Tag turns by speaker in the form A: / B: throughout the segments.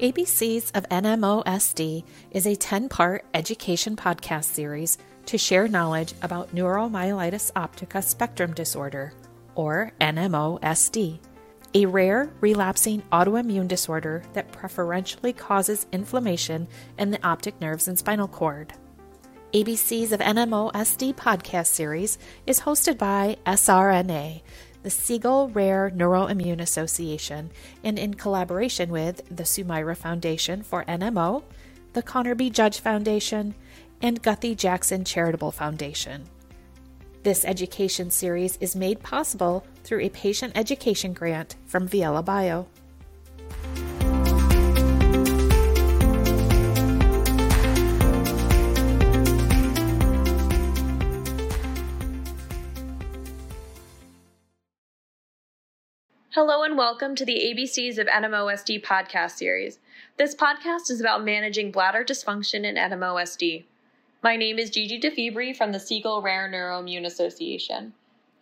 A: ABCs of NMOSD is a 10 part education podcast series to share knowledge about neuromyelitis optica spectrum disorder, or NMOSD, a rare relapsing autoimmune disorder that preferentially causes inflammation in the optic nerves and spinal cord. ABCs of NMOSD podcast series is hosted by SRNA, the Siegel Rare Neuroimmune Association, and in collaboration with the Sumaira Foundation for NMO, the Connor B. Judge Foundation, and Guthy Jackson Charitable Foundation. This education series is made possible through a patient education grant from Viela Bio.
B: Hello and welcome to the ABCs of NMOSD podcast series. This podcast is about managing bladder dysfunction in NMOSD. My name is Gigi deFiebre from the Siegel Rare Neuroimmune Association.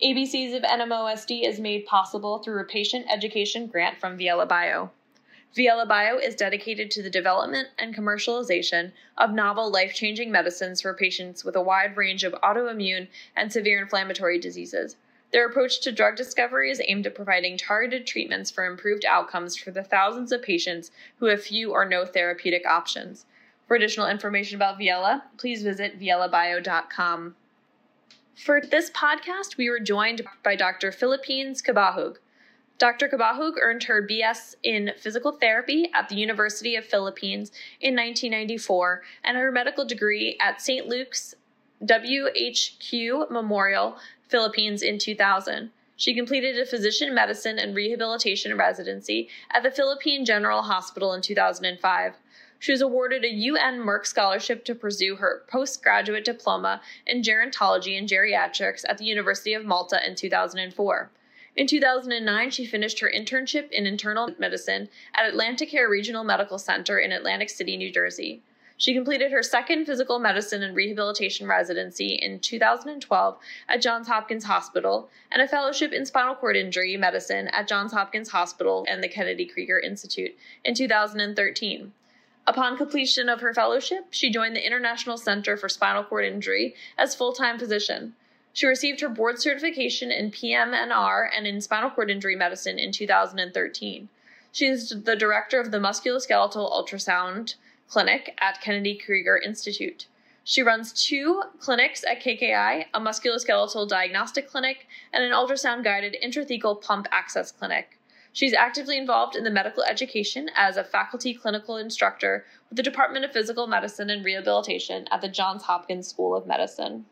B: ABCs of NMOSD is made possible through a patient education grant from Viela Bio. Viela Bio is dedicated to the development and commercialization of novel life changing medicines for patients with a wide range of autoimmune and severe inflammatory diseases their approach to drug discovery is aimed at providing targeted treatments for improved outcomes for the thousands of patients who have few or no therapeutic options. For additional information about Viela, please visit vielabio.com. For this podcast, we were joined by Dr. Philippines Cabahug. Dr. Cabahug earned her BS in physical therapy at the University of Philippines in 1994 and her medical degree at St. Luke's WHQ Memorial Philippines in 2000. She completed a physician medicine and rehabilitation residency at the Philippine General Hospital in 2005. She was awarded a UN Merck Scholarship to pursue her postgraduate diploma in gerontology and geriatrics at the University of Malta in 2004. In 2009, she finished her internship in internal medicine at Atlantic Care Regional Medical Center in Atlantic City, New Jersey. She completed her second physical medicine and rehabilitation residency in 2012 at Johns Hopkins Hospital and a fellowship in spinal cord injury medicine at Johns Hopkins Hospital and the Kennedy Krieger Institute in 2013. Upon completion of her fellowship, she joined the International Center for Spinal Cord Injury as full-time physician. She received her board certification in PM&R and in spinal cord injury medicine in 2013. She is the director of the musculoskeletal ultrasound clinic at Kennedy Krieger Institute. She runs two clinics at KKI a musculoskeletal diagnostic clinic and an ultrasound guided intrathecal pump access clinic. She's actively involved in the medical education as a faculty clinical instructor with the Department of Physical Medicine and Rehabilitation at the Johns Hopkins School of Medicine.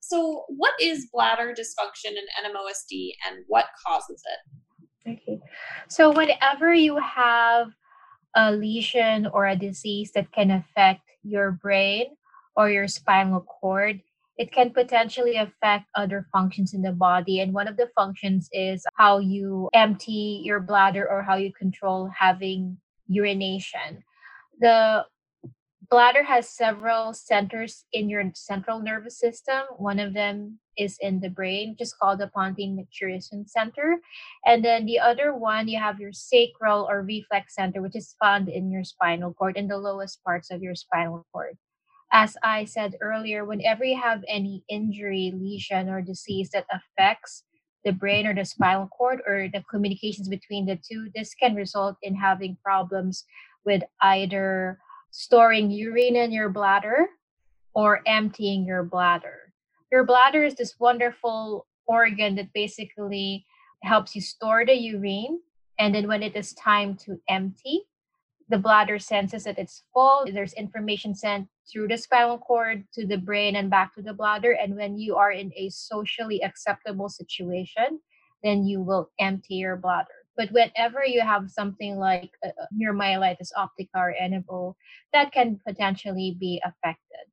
C: So, what is bladder dysfunction in NMOSD and what causes it?
D: Okay. So, whenever you have a lesion or a disease that can affect your brain or your spinal cord, it can potentially affect other functions in the body. And one of the functions is how you empty your bladder or how you control having urination. The bladder has several centers in your central nervous system. One of them is in the brain, just called the pontine micturition center. And then the other one, you have your sacral or reflex center, which is found in your spinal cord, in the lowest parts of your spinal cord. As I said earlier, whenever you have any injury, lesion, or disease that affects the brain or the spinal cord or the communications between the two, this can result in having problems with either storing urine in your bladder or emptying your bladder. Your bladder is this wonderful organ that basically helps you store the urine. And then when it is time to empty, the bladder senses that it's full. There's information sent through the spinal cord to the brain and back to the bladder. And when you are in a socially acceptable situation, then you will empty your bladder. But whenever you have something like uh, uh neuromyelitis optica or NMO, that can potentially be affected.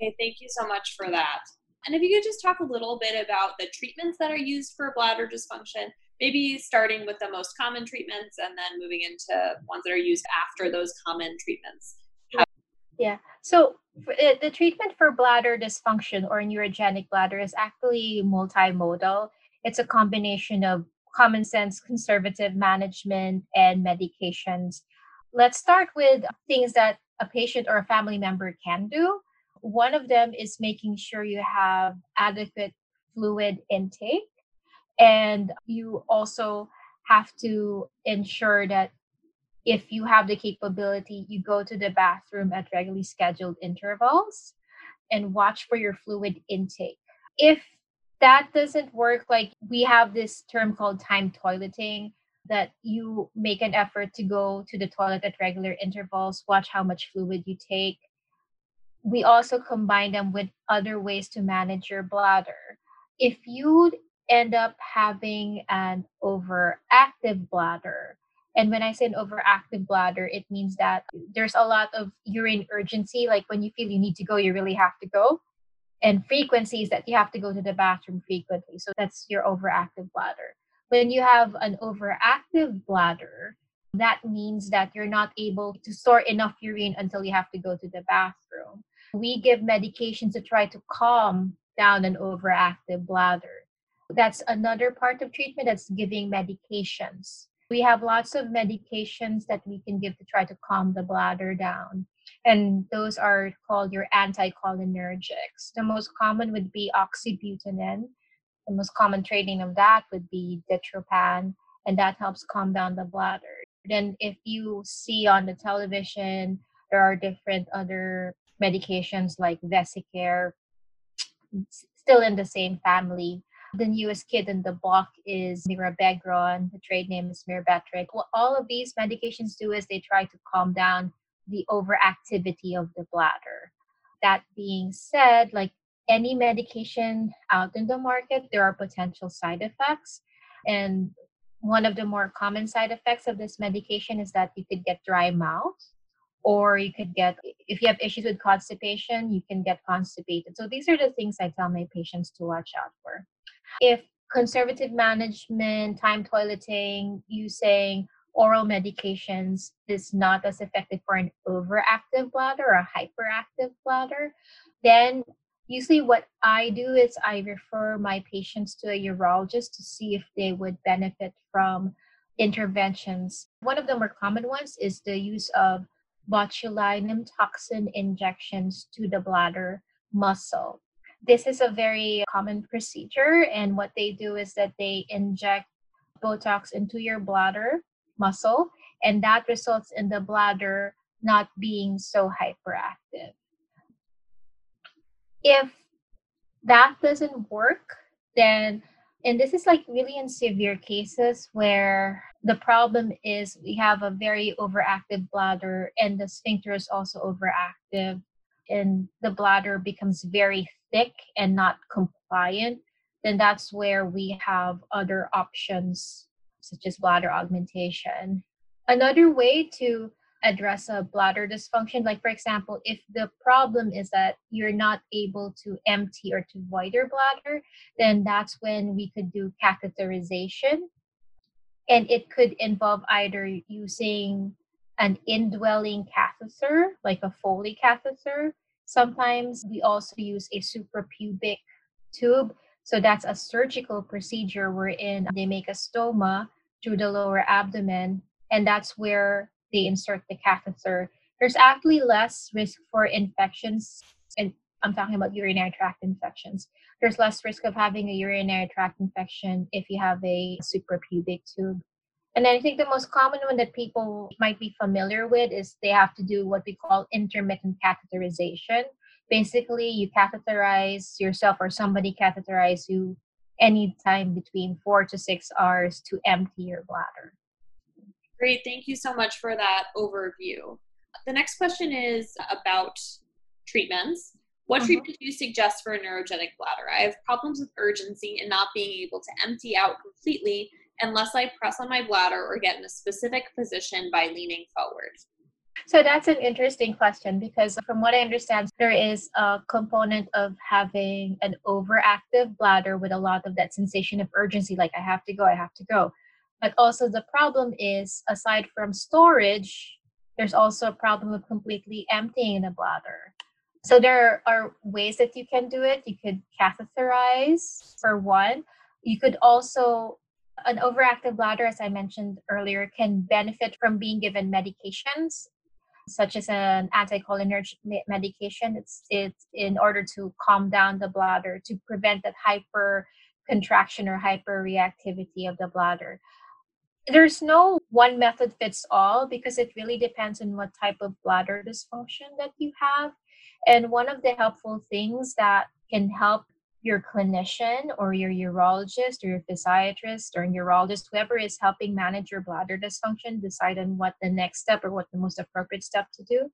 C: Okay, thank you so much for that. And if you could just talk a little bit about the treatments that are used for bladder dysfunction, maybe starting with the most common treatments and then moving into ones that are used after those common treatments.
D: Yeah. So uh, the treatment for bladder dysfunction or neurogenic bladder is actually multimodal. It's a combination of common sense conservative management and medications. let's start with things that a patient or a family member can do. One of them is making sure you have adequate fluid intake. And you also have to ensure that if you have the capability, you go to the bathroom at regularly scheduled intervals and watch for your fluid intake. If that doesn't work, like we have this term called time toileting, that you make an effort to go to the toilet at regular intervals, watch how much fluid you take. We also combine them with other ways to manage your bladder. If you end up having an overactive bladder, and when I say an overactive bladder, it means that there's a lot of urine urgency. Like when you feel you need to go, you really have to go. And frequencies that you have to go to the bathroom frequently. So that's your overactive bladder. When you have an overactive bladder, that means that you're not able to store enough urine until you have to go to the bathroom. We give medications to try to calm down an overactive bladder. That's another part of treatment that's giving medications we have lots of medications that we can give to try to calm the bladder down. And those are called your anticholinergics. The most common would be oxybutynin. The most common trading of that would be ditropan, and that helps calm down the bladder. Then, if you see on the television, there are different other medications like Vesicare, still in the same family. The newest kid in the block is mirabegron. The trade name is Myrbetriq. What all of these medications do is they try to calm down the overactivity of the bladder. That being said, like any medication out in the market, there are potential side effects. And one of the more common side effects of this medication is that you could get dry mouth or you could get if you have issues with constipation you can get constipated so these are the things i tell my patients to watch out for if conservative management, time toileting, using oral medications is not as effective for an overactive bladder or a hyperactive bladder, then usually what I do is I refer my patients to a urologist to see if they would benefit from interventions. One of the more common ones is the use of botulinum toxin injections to the bladder muscle. This is a very common procedure, and what they do is that they inject Botox into your bladder muscle, and that results in the bladder not being so hyperactive. If that doesn't work, then and this is like really in severe cases where the problem is we have a very overactive bladder and the sphincter is also overactive and the bladder becomes very thick and not compliant, then that's where we have other options such as bladder augmentation. Another way to address a bladder dysfunction, like for example, if the problem is that you're not able to empty or to void your bladder, then that's when we could do catheterization. And it could involve either using an indwelling catheter, like a Foley catheter, Sometimes we also use a suprapubic tube. So that's a surgical procedure wherein they make a stoma through the lower abdomen, and that's where they insert the catheter. There's actually less risk for infections, and I'm talking about urinary tract infections. There's less risk of having a urinary tract infection if you have a suprapubic tube. And then I think the most common one that people might be familiar with is they have to do what we call intermittent catheterization. Basically, you catheterize yourself or somebody catheterize you anytime between four to six hours to empty your bladder.
B: Great. Thank you so much for that overview. The next question is about treatments. What mm-hmm. treatment do you suggest for a neurogenic bladder? I have problems with urgency and not being able to empty out completely unless I press on my bladder or get in a specific position by leaning forward?
D: So that's an interesting question because, from what I understand, there is a component of having an overactive bladder with a lot of that sensation of urgency, like I have to go, I have to go. But also, the problem is, aside from storage, there's also a problem of completely emptying the bladder. So, there are ways that you can do it. You could catheterize, for one. You could also An overactive bladder, as I mentioned earlier, can benefit from being given medications such as an anticholinergic medication. It's it's in order to calm down the bladder to prevent that hyper contraction or hyperreactivity of the bladder. There's no one method fits all because it really depends on what type of bladder dysfunction that you have. And one of the helpful things that can help your clinician or your urologist or your physiatrist or neurologist, whoever is helping manage your bladder dysfunction, decide on what the next step or what the most appropriate step to do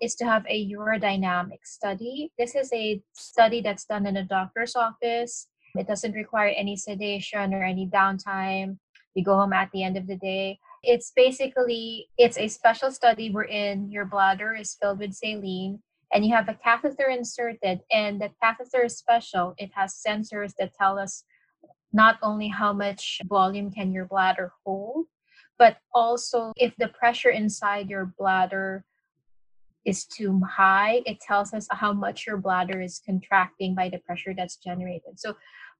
D: is to have a urodynamic study. This is a study that's done in a doctor's office. It doesn't require any sedation or any downtime. You go home at the end of the day. It's basically it's a special study wherein your bladder is filled with saline and you have a catheter inserted and the catheter is special. It has sensors that tell us not only how much volume can your bladder hold but also if the pressure inside your bladder is too high it tells us how much your bladder is contracting by the pressure that's generated. So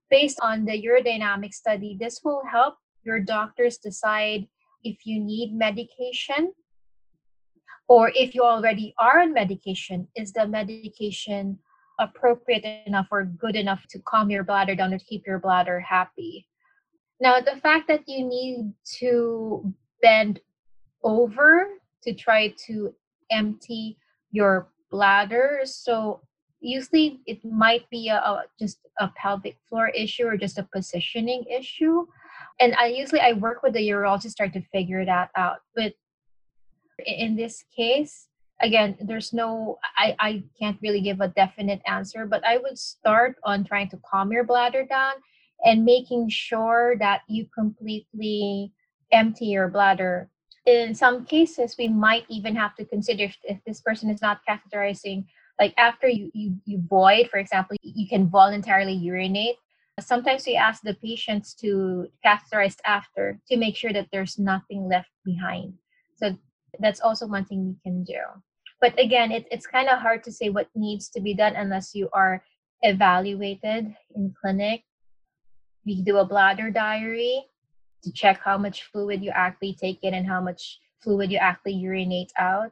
D: based on the urodynamic study this will help your doctors decide if you need medication or if you already are on medication, is the medication appropriate enough or good enough to calm your bladder down to keep your bladder happy? Now, the fact that you need to bend over to try to empty your bladder, so usually it might be a, a, just a pelvic floor issue or just a positioning issue and i usually i work with the urologist to try to figure that out but in this case again there's no i i can't really give a definite answer but i would start on trying to calm your bladder down and making sure that you completely empty your bladder. In some cases we might even have to consider if, this person is not catheterizing like after you, you you void for example you can voluntarily urinate. Sometimes we ask the patients to catheterize after to make sure that there's nothing left behind. So that's also one thing we can do. But again it, it's kind of hard to say what needs to be done unless you are evaluated in clinic. We do a bladder diary to check how much fluid you actually take in and how much fluid you actually urinate out.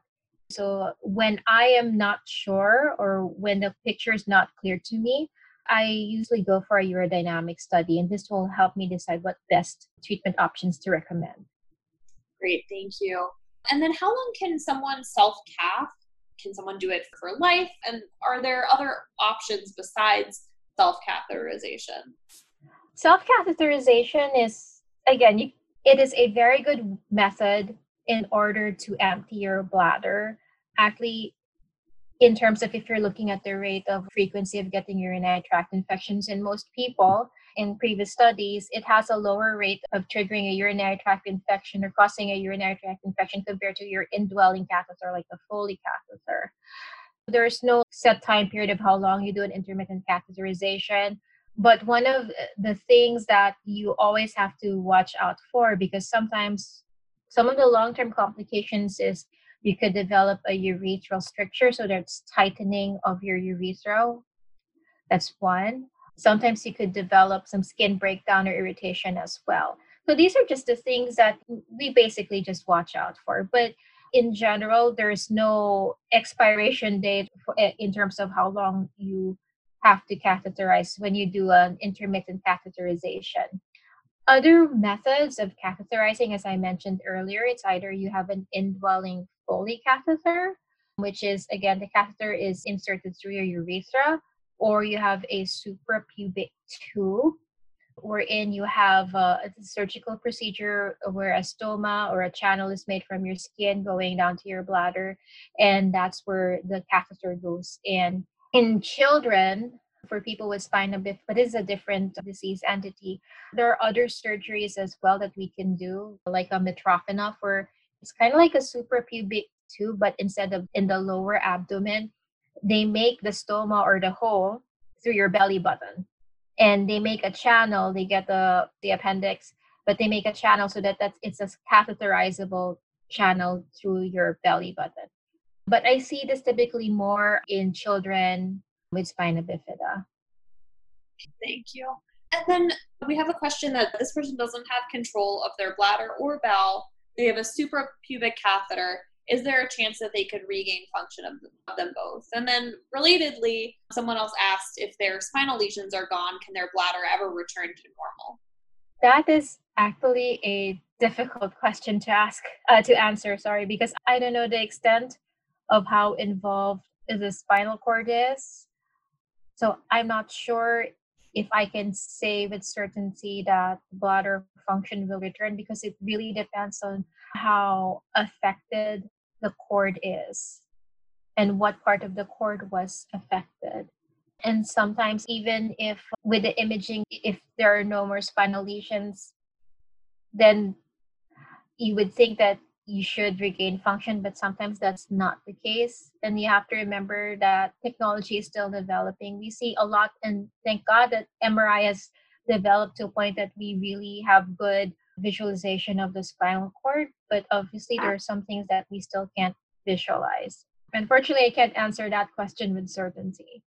D: So when i am not sure or when the picture is not clear to me i usually go for a urodynamic study and this will help me decide what best treatment options to recommend.
B: Great thank you and then how long can someone self cath? Can someone do it for life? And are there other options besides self catheterization?
D: Self catheterization is, again, you, it is a very good method in order to empty your bladder. Actually, in terms of if you're looking at the rate of frequency of getting urinary tract infections in most people, in previous studies, it has a lower rate of triggering a urinary tract infection or causing a urinary tract infection compared to your indwelling catheter, like the Foley catheter. There's no set time period of how long you do an intermittent catheterization. But one of the things that you always have to watch out for, because sometimes some of the long term complications is you could develop a urethral stricture, so that's tightening of your urethra. That's one sometimes you could develop some skin breakdown or irritation as well. So these are just the things that we basically just watch out for. But in general, there's no expiration date eh, in terms of how long you have to catheterize when you do an intermittent catheterization. Other methods of catheterizing, as I mentioned earlier, it's either you have an indwelling Foley catheter, which is again the catheter is inserted through your urethra, or you have a suprapubic tube wherein you have a, a, surgical procedure where a stoma or a channel is made from your skin going down to your bladder and that's where the catheter goes. In in children for people with spina bifida but is a different disease entity. There are other surgeries as well that we can do like a Mitrofanoff where it's kind of like a suprapubic tube but instead of in the lower abdomen they make the stoma or the hole through your belly button and they make a channel they get the the appendix but they make a channel so that that's it's a catheterizable channel through your belly button but i see this typically more in children with spina bifida
B: thank you And then we have a question that this person doesn't have control of their bladder or bowel. They have a suprapubic catheter. Is there a chance that they could regain function of, them both? And then, relatedly, someone else asked if their spinal lesions are gone, can their bladder ever return to normal?
D: That is actually a difficult question to ask, uh, to answer, sorry, because I don't know the extent of how involved the spinal cord is. So I'm not sure if I can say with certainty that bladder function will return because it really depends on how affected the cord is and what part of the cord was affected. And sometimes, even if with the imaging, if there are no more spinal lesions, then you would think that you should regain function, but sometimes that's not the case. And you have to remember that technology is still developing. We see a lot, and thank God that MRI has developed to a point that we really have good visualization of the spinal cord. But obviously, there are some things that we still can't visualize. Unfortunately, I can't answer that question with certainty.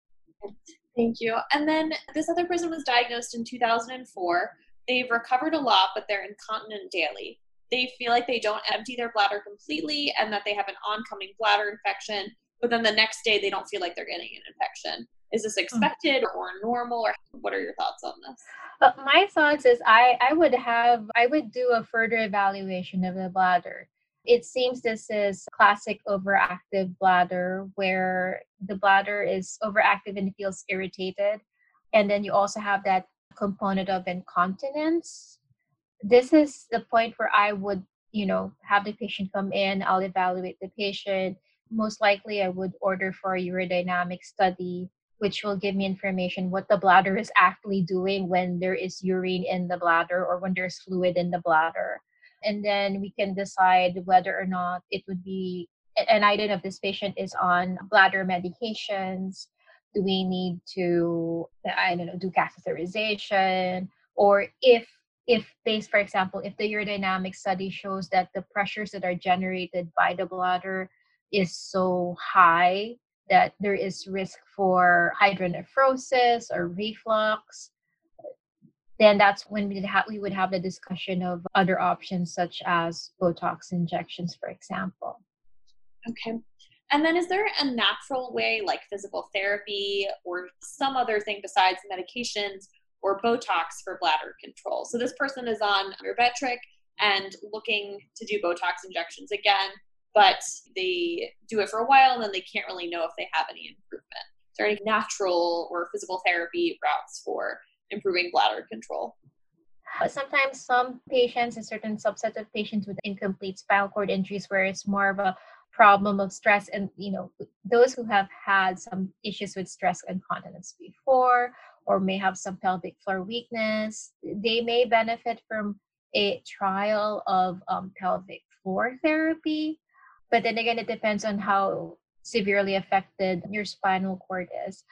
B: Thank you. And then this other person was diagnosed in 2004. They've recovered a lot, but they're incontinent daily they feel like they don't empty their bladder completely and that they have an oncoming bladder infection, but then the next day they don't feel like they're getting an infection. Is this hmm. expected or normal, or what are your thoughts on this?
D: Uh, my thoughts is I, I would have I would do a further evaluation of the bladder. It seems this is classic overactive bladder where the bladder is overactive and feels irritated. And then you also have that component of incontinence this is the point where I would, you know, have the patient come in, I'll evaluate the patient. Most likely, I would order for a urodynamic study, which will give me information what the bladder is actually doing when there is urine in the bladder or when there's fluid in the bladder. And then we can decide whether or not it would be an item if this patient is on bladder medications. Do we need to, I don't know, do catheterization? Or if if based for example if the urodynamic study shows that the pressures that are generated by the bladder is so high that there is risk for hydronephrosis or reflux then that's when we, ha- we would have the discussion of other options such as botox injections for example.
B: Okay. And then is there a natural way like physical therapy or some other thing besides medications or Botox for bladder control. So this person is on Myrbetriq and looking to do Botox injections again, but they do it for a while and then they can't really know if they have any improvement. Is there any natural or physical therapy routes for improving bladder control?
D: Sometimes some patients, a certain subset of patients with incomplete spinal cord injuries, where it's more of a problem of stress and you know those who have had some issues with stress incontinence before or may have some pelvic floor weakness, they may benefit from a trial of um, pelvic floor therapy. But then again, it depends on how severely affected your spinal cord is.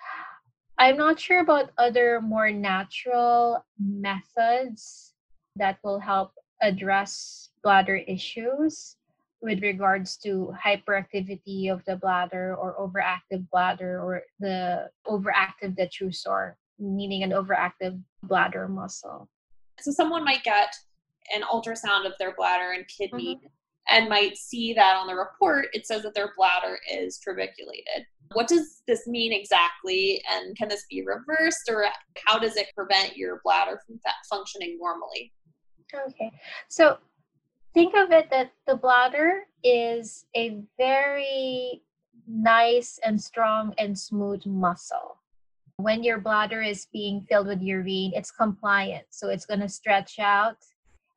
D: I'm not sure about other more natural methods that will help address bladder issues with regards to hyperactivity of the bladder or overactive bladder or the overactive detrusor meaning an overactive bladder muscle.
B: So someone might get an ultrasound of their bladder and kidney mm-hmm. And might see that on the report it says that their bladder is trabeculated. What does this mean exactly and can this be reversed or how does it prevent your bladder from functioning normally?
D: Okay. So think of it that the bladder is a very nice and strong and smooth muscle when your bladder is being filled with urine, it's compliant. So it's going to stretch out.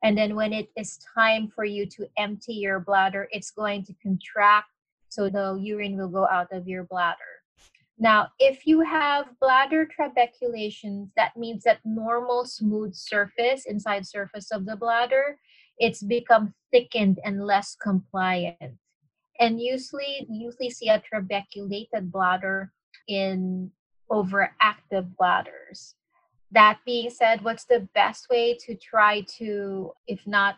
D: And then when it is time for you to empty your bladder, it's going to contract. So the urine will go out of your bladder. Now, if you have bladder trabeculations, that means that normal smooth surface, inside surface of the bladder, it's become thickened and less compliant. And usually, usually see a trabeculated bladder in overactive bladders. That being said, what's the best way to try to, if not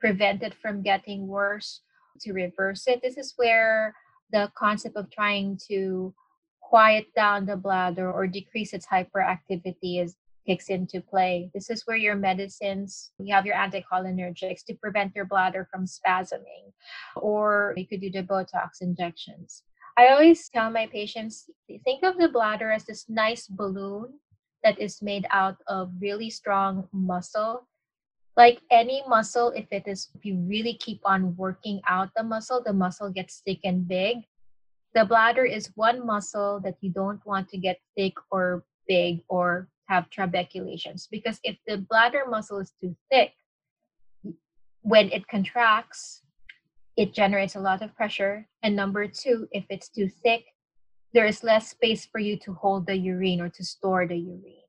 D: prevent it from getting worse, to reverse it? This is where the concept of trying to quiet down the bladder or decrease its hyperactivity is kicks into play. This is where your medicines, you have your anticholinergics to prevent your bladder from spasming, or you could do the Botox injections. I always tell my patients think of the bladder as this nice balloon that is made out of really strong muscle. Like any muscle, if it is, if you really keep on working out the muscle, the muscle gets thick and big. The bladder is one muscle that you don't want to get thick or big or have trabeculations because if the bladder muscle is too thick, when it contracts, it generates a lot of pressure. And number two, if it's too thick, there is less space for you to hold the urine or to store the urine.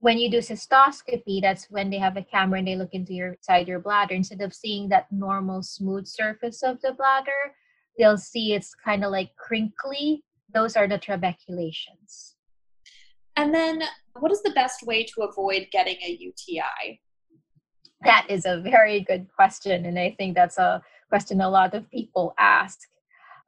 D: When you do cystoscopy, that's when they have a camera and they look into your side your bladder. Instead of seeing that normal smooth surface of the bladder, they'll see it's kind of like crinkly. Those are the trabeculations.
B: And then, what is the best way to avoid getting a UTI?
D: That is a very good question. And I think that's a question a lot of people ask.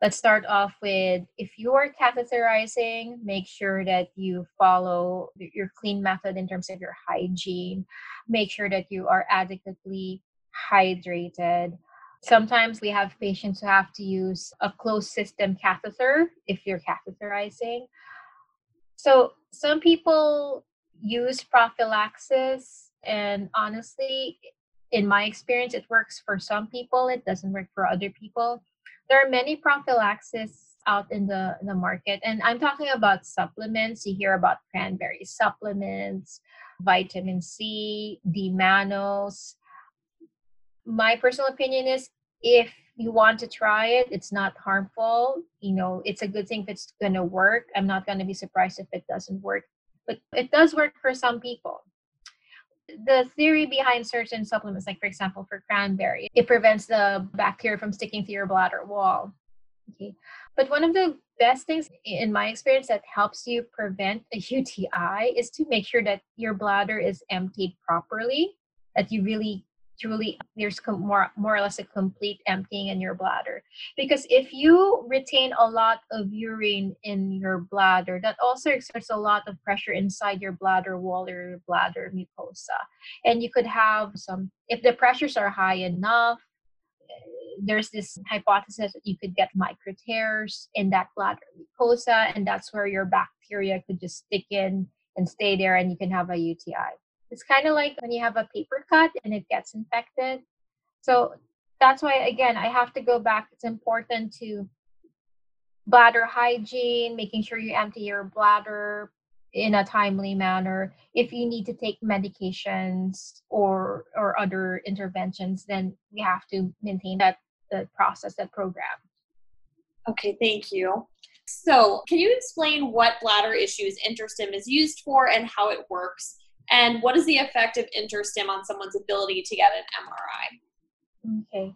D: Let's start off with if you are catheterizing, make sure that you follow your clean method in terms of your hygiene. Make sure that you are adequately hydrated. Sometimes we have patients who have to use a closed system catheter if you're catheterizing. So some people use prophylaxis, and honestly, in my experience, it works for some people. It doesn't work for other people. There are many prophylaxis out in the in the market, and I'm talking about supplements. You hear about cranberry supplements, vitamin C, D-mannose. My personal opinion is if you want to try it, it's not harmful. You know, it's a good thing if it's going to work. I'm not going to be surprised if it doesn't work, but it does work for some people. The theory behind certain supplements, like for example, for cranberry, it prevents the bacteria from sticking to your bladder wall. Okay. But one of the best things in my experience that helps you prevent a UTI is to make sure that your bladder is emptied properly, that you really truly there's more more or less a complete emptying in your bladder. Because if you retain a lot of urine in your bladder that also exerts a lot of pressure inside your bladder wall or your bladder mucosa. And you could have some if the pressures are high enough there's this hypothesis that you could get micro tears in that bladder mucosa and that's where your bacteria could just stick in and stay there and you can have a UTI it's kind of like when you have a paper cut and it gets infected. So that's why, again, I have to go back. It's important to bladder hygiene, making sure you empty your bladder in a timely manner. If you need to take medications or or other interventions, then we have to maintain that the process, that program.
B: Okay, thank you. So, can you explain what bladder issues InterStim is used for and how it works? And what is the effect of InterStim on someone's ability to get an
D: MRI? Okay.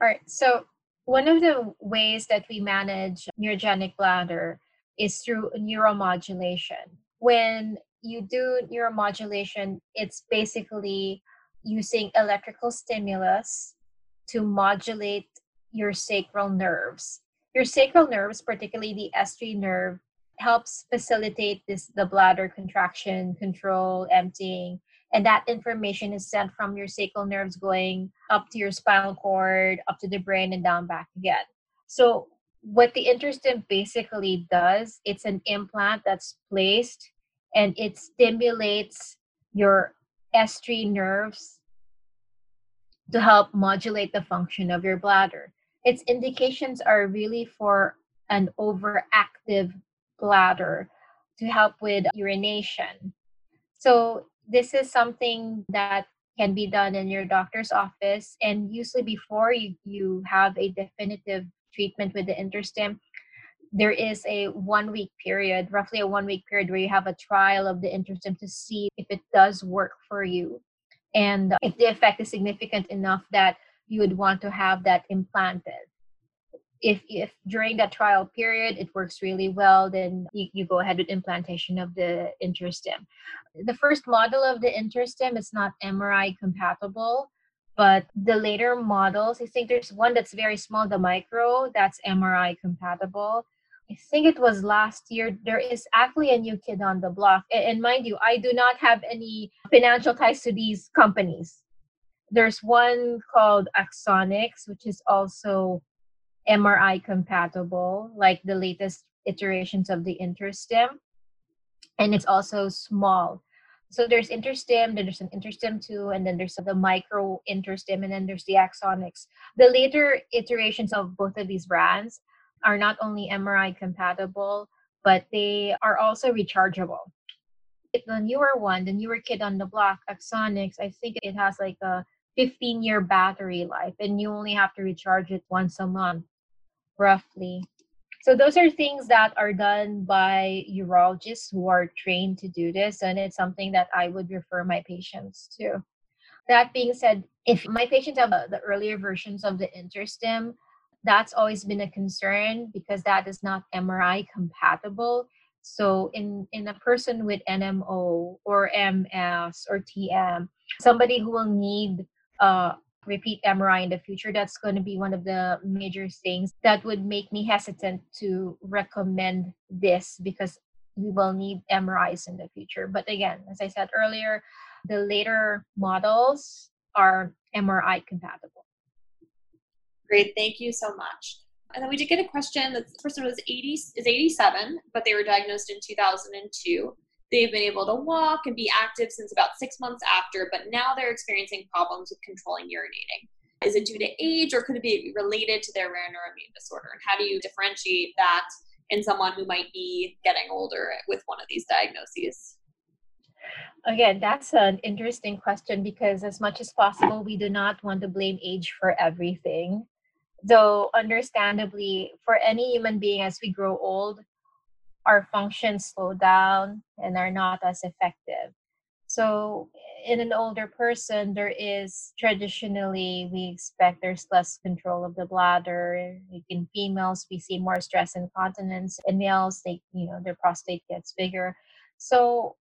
D: All right. So, one of the ways that we manage neurogenic bladder is through neuromodulation. When you do neuromodulation, it's basically using electrical stimulus to modulate your sacral nerves. Your sacral nerves, particularly the S3 nerve, helps facilitate this the bladder contraction control emptying and that information is sent from your sacral nerves going up to your spinal cord up to the brain and down back again. So what the InterStim basically does it's an implant that's placed and it stimulates your s3 nerves to help modulate the function of your bladder. Its indications are really for an overactive bladder to help with urination. So, this is something that can be done in your doctor's office. And usually, before you, you have a definitive treatment with the InterStim, there is a one week period, roughly a one week period, where you have a trial of the InterStim to see if it does work for you. And if the effect is significant enough that you would want to have that implanted if if during that trial period it works really well then you, you go ahead with implantation of the InterStim the first model of the InterStim is not mri compatible but the later models i think there's one that's very small the micro that's mri compatible I think it was last year, there is actually a new kid on the block. And mind you, I do not have any financial ties to these companies. There's one called Axonics, which is also MRI compatible, like the latest iterations of the InterStim. And it's also small. So there's InterStim, then there's an InterStim 2, and then there's the micro InterStim, and then there's the Axonics. The later iterations of both of these brands are not only MRI compatible, but they are also rechargeable. The newer one, the newer kid on the block, Axonics, I think it has like a 15 year battery life, and you only have to recharge it once a month, roughly. So those are things that are done by urologists who are trained to do this, and it's something that I would refer my patients to. That being said, if my patients have the earlier versions of the InterStim, that's always been a concern because that is not MRI compatible. So in in a person with NMO or MS or TM, somebody who will need uh, repeat MRI in the future, that's going to be one of the major things that would make me hesitant to recommend this because we will need MRIs in the future. But again, as I said earlier, the later models are MRI compatible.
B: Great, thank you so much. And then we did get a question that this person was 80 is 87, but they were diagnosed in 2002. They've been able to walk and be active since about six months after, but now they're experiencing problems with controlling urinating. Is it due to age or could it be related to their rare neuroimmune disorder? And how do you differentiate that in someone who might be getting older with one of these diagnoses?
D: Again, that's an interesting question because, as much as possible, we do not want to blame age for everything. Though, understandably, for any human being, as we grow old, our functions slow down and are not as effective. So, in an older person, there is traditionally, we expect there's less control of the bladder. In females, we see more stress incontinence. In males, they, you know, their prostate gets bigger. So,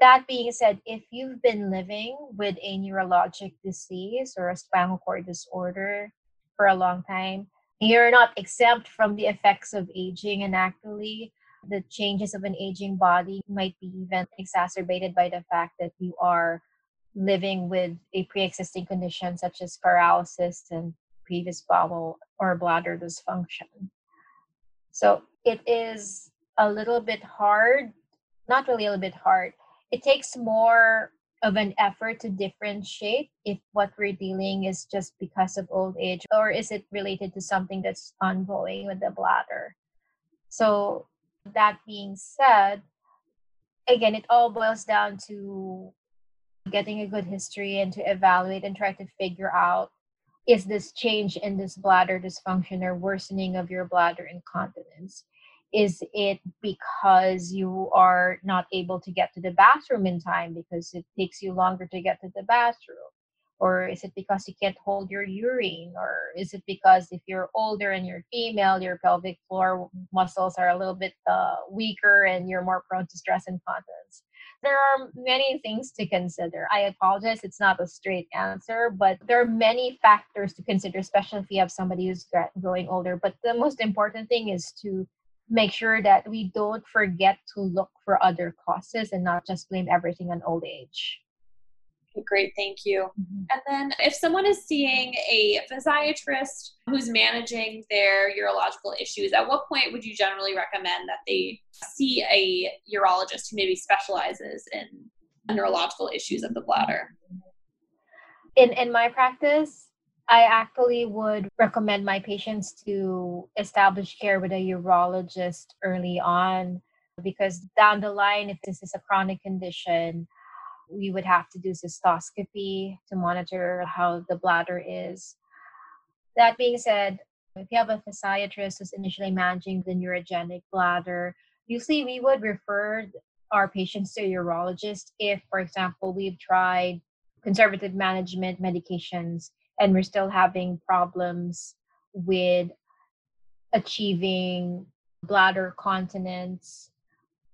D: that being said, if you've been living with a neurologic disease or a spinal cord disorder for a long time, you're not exempt from the effects of aging. And actually, the changes of an aging body might be even exacerbated by the fact that you are living with a pre-existing condition such as paralysis and previous bowel or bladder dysfunction. So it is a little bit hard, not really a little bit hard. It takes more of an effort to differentiate if what we're dealing is just because of old age or is it related to something that's ongoing with the bladder. So that being said, again, it all boils down to getting a good history and to evaluate and try to figure out is this change in this bladder dysfunction or worsening of your bladder incontinence? Is it because you are not able to get to the bathroom in time because it takes you longer to get to the bathroom or is it because you can't hold your urine? Or is it because if you're older and you're female your pelvic floor muscles are a little bit uh, weaker and you're more prone to stress incontinence there are many things to consider. I apologize it's not a straight answer but there are many factors to consider especially if you have somebody who's growing older. But the most important thing is to make sure that we don't forget to look for other causes and not just blame everything on old age
B: great, thank you. Mm-hmm. And then if someone is seeing a physiatrist who's managing their urological issues, at what point would you generally recommend that they see a urologist who maybe specializes in neurological issues of the bladder?
D: In in my practice, I actually would recommend my patients to establish care with a urologist early on because down the line, if this is a chronic condition, we would have to do cystoscopy to monitor how the bladder is. That being said, if you have a physiatrist who's initially managing the neurogenic bladder, usually we would refer our patients to a urologist if, for example, we've tried conservative management medications and we're still having problems with achieving bladder continence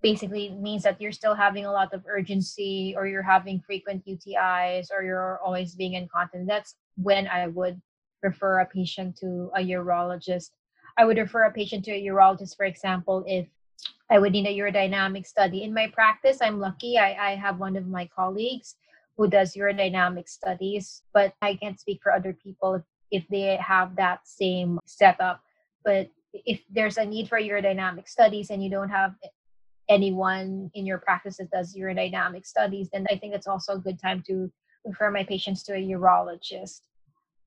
D: basically means that you're still having a lot of urgency or you're having frequent UTIs or you're always being incontinent, that's when I would refer a patient to a urologist. I would refer a patient to a urologist, for example, if I would need a urodynamic study. In my practice, I'm lucky. I, I have one of my colleagues who does urodynamic studies, but I can't speak for other people if, if they have that same setup. But if there's a need for urodynamic studies and you don't have anyone in your practice that does urodynamic studies, then I think it's also a good time to refer my patients to a urologist.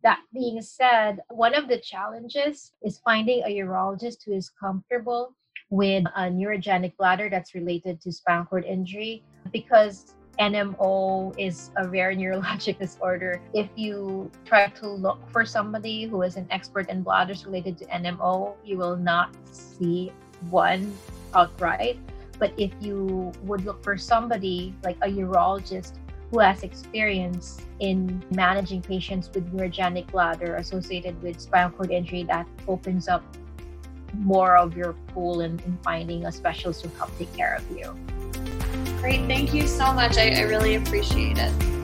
D: That being said, one of the challenges is finding a urologist who is comfortable with a neurogenic bladder that's related to spinal cord injury because NMO is a rare neurologic disorder. If you try to look for somebody who is an expert in bladders related to NMO, you will not see one outright. But if you would look for somebody like a urologist who has experience in managing patients with neurogenic bladder associated with spinal cord injury, that opens up more of your pool in, in finding a specialist to help take care of you.
B: Great. Thank you so much. I, I really appreciate it.